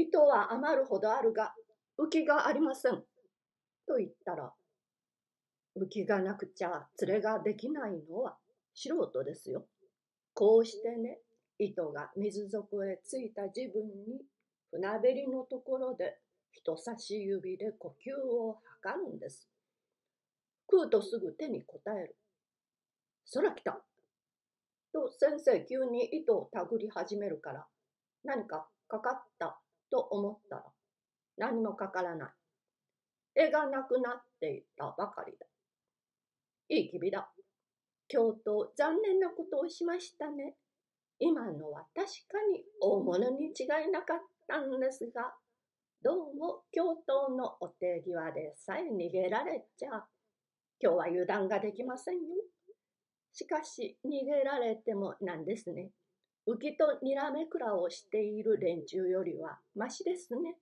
糸は余るほどあるが、浮きがありません。と言ったら、浮きがなくちゃ連れができないのは素人ですよ。こうしてね、糸が水底へついた自分に船べりのところで人差し指で呼吸を測るんです。食うとすぐ手に答える。そら来た。と先生急に糸を手繰り始めるから何かかかったと思ったら何もかからない。絵がなくなっていたばかりだ。いい君だ。教頭、残念なことをしましたね。今のは確かに大物に違いなかったんですが、どうも教頭のお手際でさえ逃げられちゃ、今日は油断ができませんよ。しかし逃げられてもなんですね。浮きとにらめくらをしている連中よりはましですね。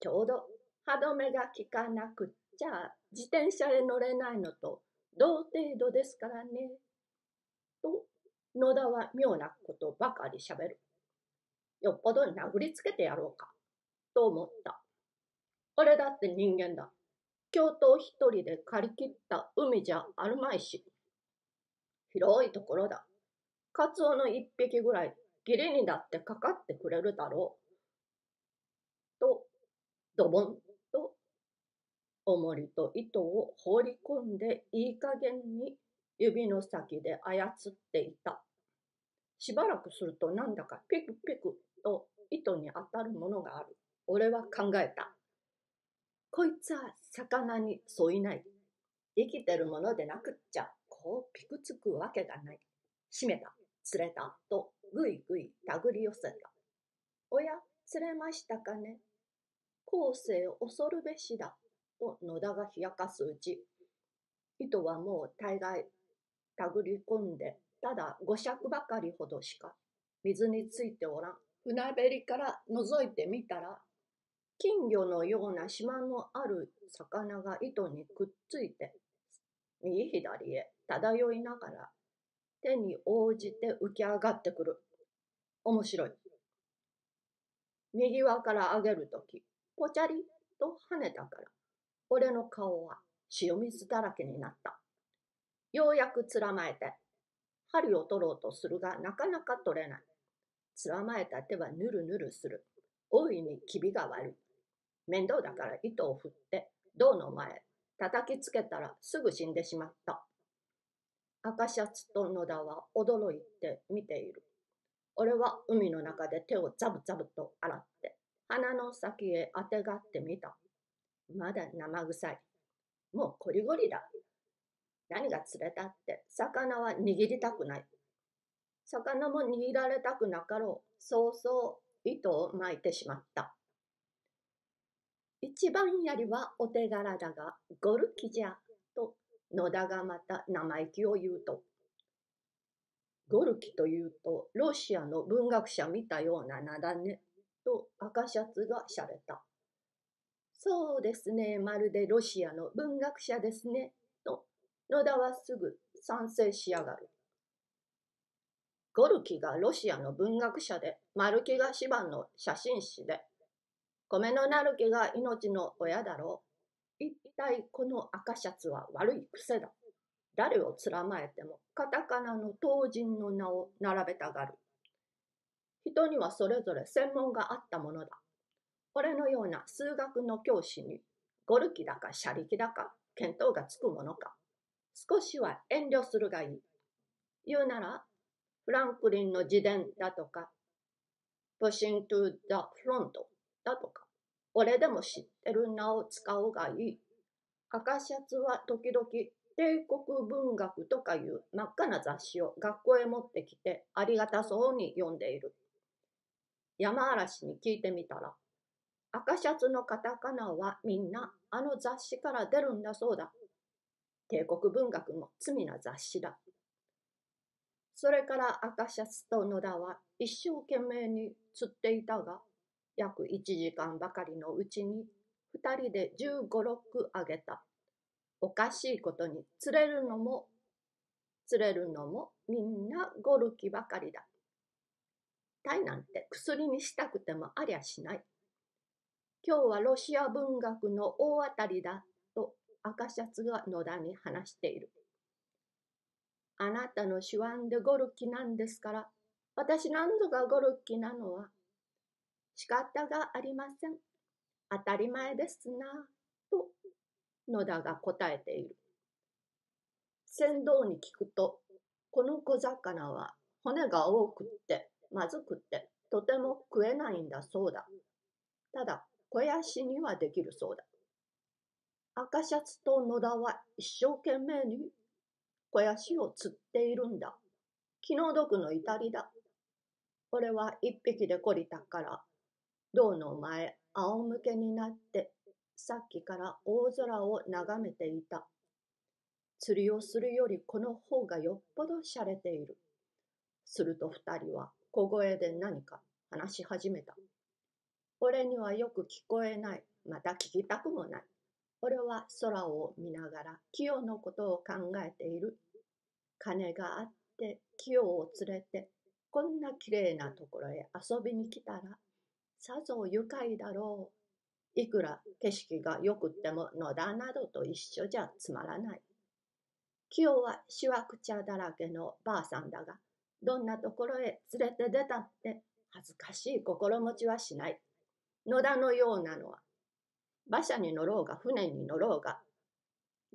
ちょうど歯止めが効かなくっちゃ自転車へ乗れないのと同程度ですからね。と、野田は妙なことばかりしゃべる。よっぽど殴りつけてやろうか、と思った。俺だって人間だ。教頭一人で借り切った海じゃあるまいし。広いところだ。カツオの一匹ぐらい、義理にだってかかってくれるだろう。と、ドボンと重りと糸を放り込んでいい加減に指の先で操っていた。しばらくするとなんだかピクピクと糸に当たるものがある。俺は考えた。こいつは魚に添いない。生きてるものでなくっちゃ、こうピクつくわけがない。閉めた、釣れた、とぐいぐい手繰り寄せた。おや、釣れましたかね？後世恐るべしだ。と野田が冷やかすうち、糸はもう大概手繰り込んで、ただ五尺ばかりほどしか水についておらん。船べりから覗いてみたら、金魚のような島のある魚が糸にくっついて、右左へ漂いながら、手に応じて浮き上がってくる。面白い。右輪から上げるとき、ぽちゃりと跳ねたから、俺の顔は塩水だらけになった。ようやくつらまえて、針を取ろうとするがなかなか取れない。つらまえた手はぬるぬるする。大いに気味が悪い。面倒だから糸を振って銅の前叩きつけたらすぐ死んでしまった。赤シャツと野田は驚いて見ている。俺は海の中で手をザブザブと洗って鼻の先へあてがってみた。まだ生臭い。もうこりごりだ。何が釣れたって、魚は握りたくない。魚も握られたくなかろう。そうそう糸を巻いてしまった。一番槍はお手柄だが、ゴルキじゃ、野田がまた生意気を言うと。ゴルキというと、ロシアの文学者見たような名だね、と赤シャツがしゃれた。そうですね、まるでロシアの文学者ですね、と野田はすぐ賛成しやがる。ゴルキがロシアの文学者で、マルキが芝の写真誌で、米のなる木が命の親だろう。一体この赤シャツは悪い癖だ。誰をつらまえてもカタカナの当人の名を並べたがる。人にはそれぞれ専門があったものだ。俺のような数学の教師にゴルキだかシャリキだか見当がつくものか少しは遠慮するがいい。言うならフランクリンの自伝だとか Pushing to the Front だとか俺でも知ってる名を使うがいい。赤シャツは時々帝国文学とかいう真っ赤な雑誌を学校へ持ってきてありがたそうに読んでいる。山嵐に聞いてみたら赤シャツのカタカナはみんなあの雑誌から出るんだそうだ。帝国文学も罪な雑誌だ。それから赤シャツと野田は一生懸命に釣っていたが、約1時間ばかりのうちに2人で15、6あげた。おかしいことに釣れるのも釣れるのもみんなゴルキばかりだ。タイなんて薬にしたくてもありゃしない。今日はロシア文学の大当たりだと赤シャツが野田に話している。あなたの手腕でゴルキなんですから、私なんぞがゴルキなのは仕方がありません。当たり前ですな、と野田が答えている。船頭に聞くと、この小魚は骨が多くって、まずくって、とても食えないんだそうだ。ただ、肥やしにはできるそうだ。赤シャツと野田は一生懸命に肥やしを釣っているんだ。気の毒の至りだ。俺は一匹で懲りたから、銅の前、仰向けになって、さっきから大空を眺めていた。釣りをするよりこの方がよっぽど洒落ている。すると二人は小声で何か話し始めた。俺にはよく聞こえない。また聞きたくもない。俺は空を見ながら清のことを考えている。金があって清を連れてこんなきれいなところへ遊びに来たらさぞ愉快だろう。いくら景色がよくっても野田などと一緒じゃつまらない。清はしわく茶だらけのばあさんだが、どんなところへ連れて出たって恥ずかしい心持ちはしない。野田のようなのは、馬車に乗ろうが船に乗ろうが、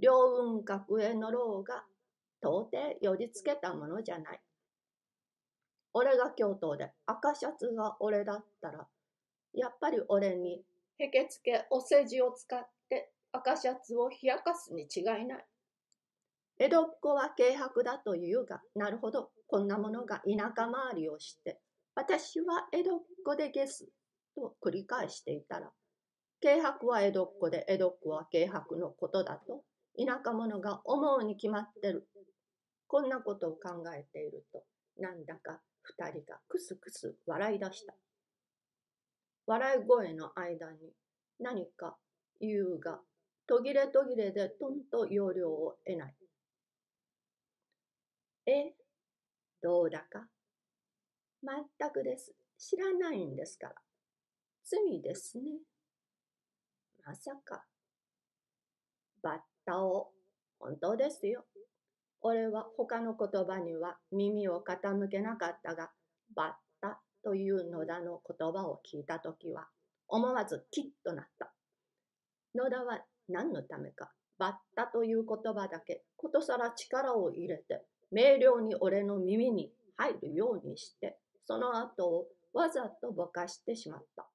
両雲閣へ乗ろうが、到底寄りつけたものじゃない。俺が京都で赤シャツが俺だったら、やっぱり俺にへけつけお世辞を使って赤シャツを冷やかすに違いない。江戸っ子は軽薄だというが、なるほど、こんなものが田舎回りをして、私は江戸っ子でゲスと繰り返していたら、軽薄は江戸っ子で江戸っ子は軽薄のことだと、田舎者が思うに決まってる。こんなことを考えていると、なんだか二人がクスクス笑い出した。笑い声の間に何か言うが、途切れ途切れでとんと要領を得ない。え、どうだか？まったくです。知らないんですから。罪ですね。まさか。バッタを、本当ですよ。俺は他の言葉には耳を傾けなかったが、バッという野田の言葉を聞いたときは、思わずキッとなった。野田は何のためか、バッタという言葉だけ、ことさら力を入れて、明瞭に俺の耳に入るようにして、その後をわざとぼかしてしまった。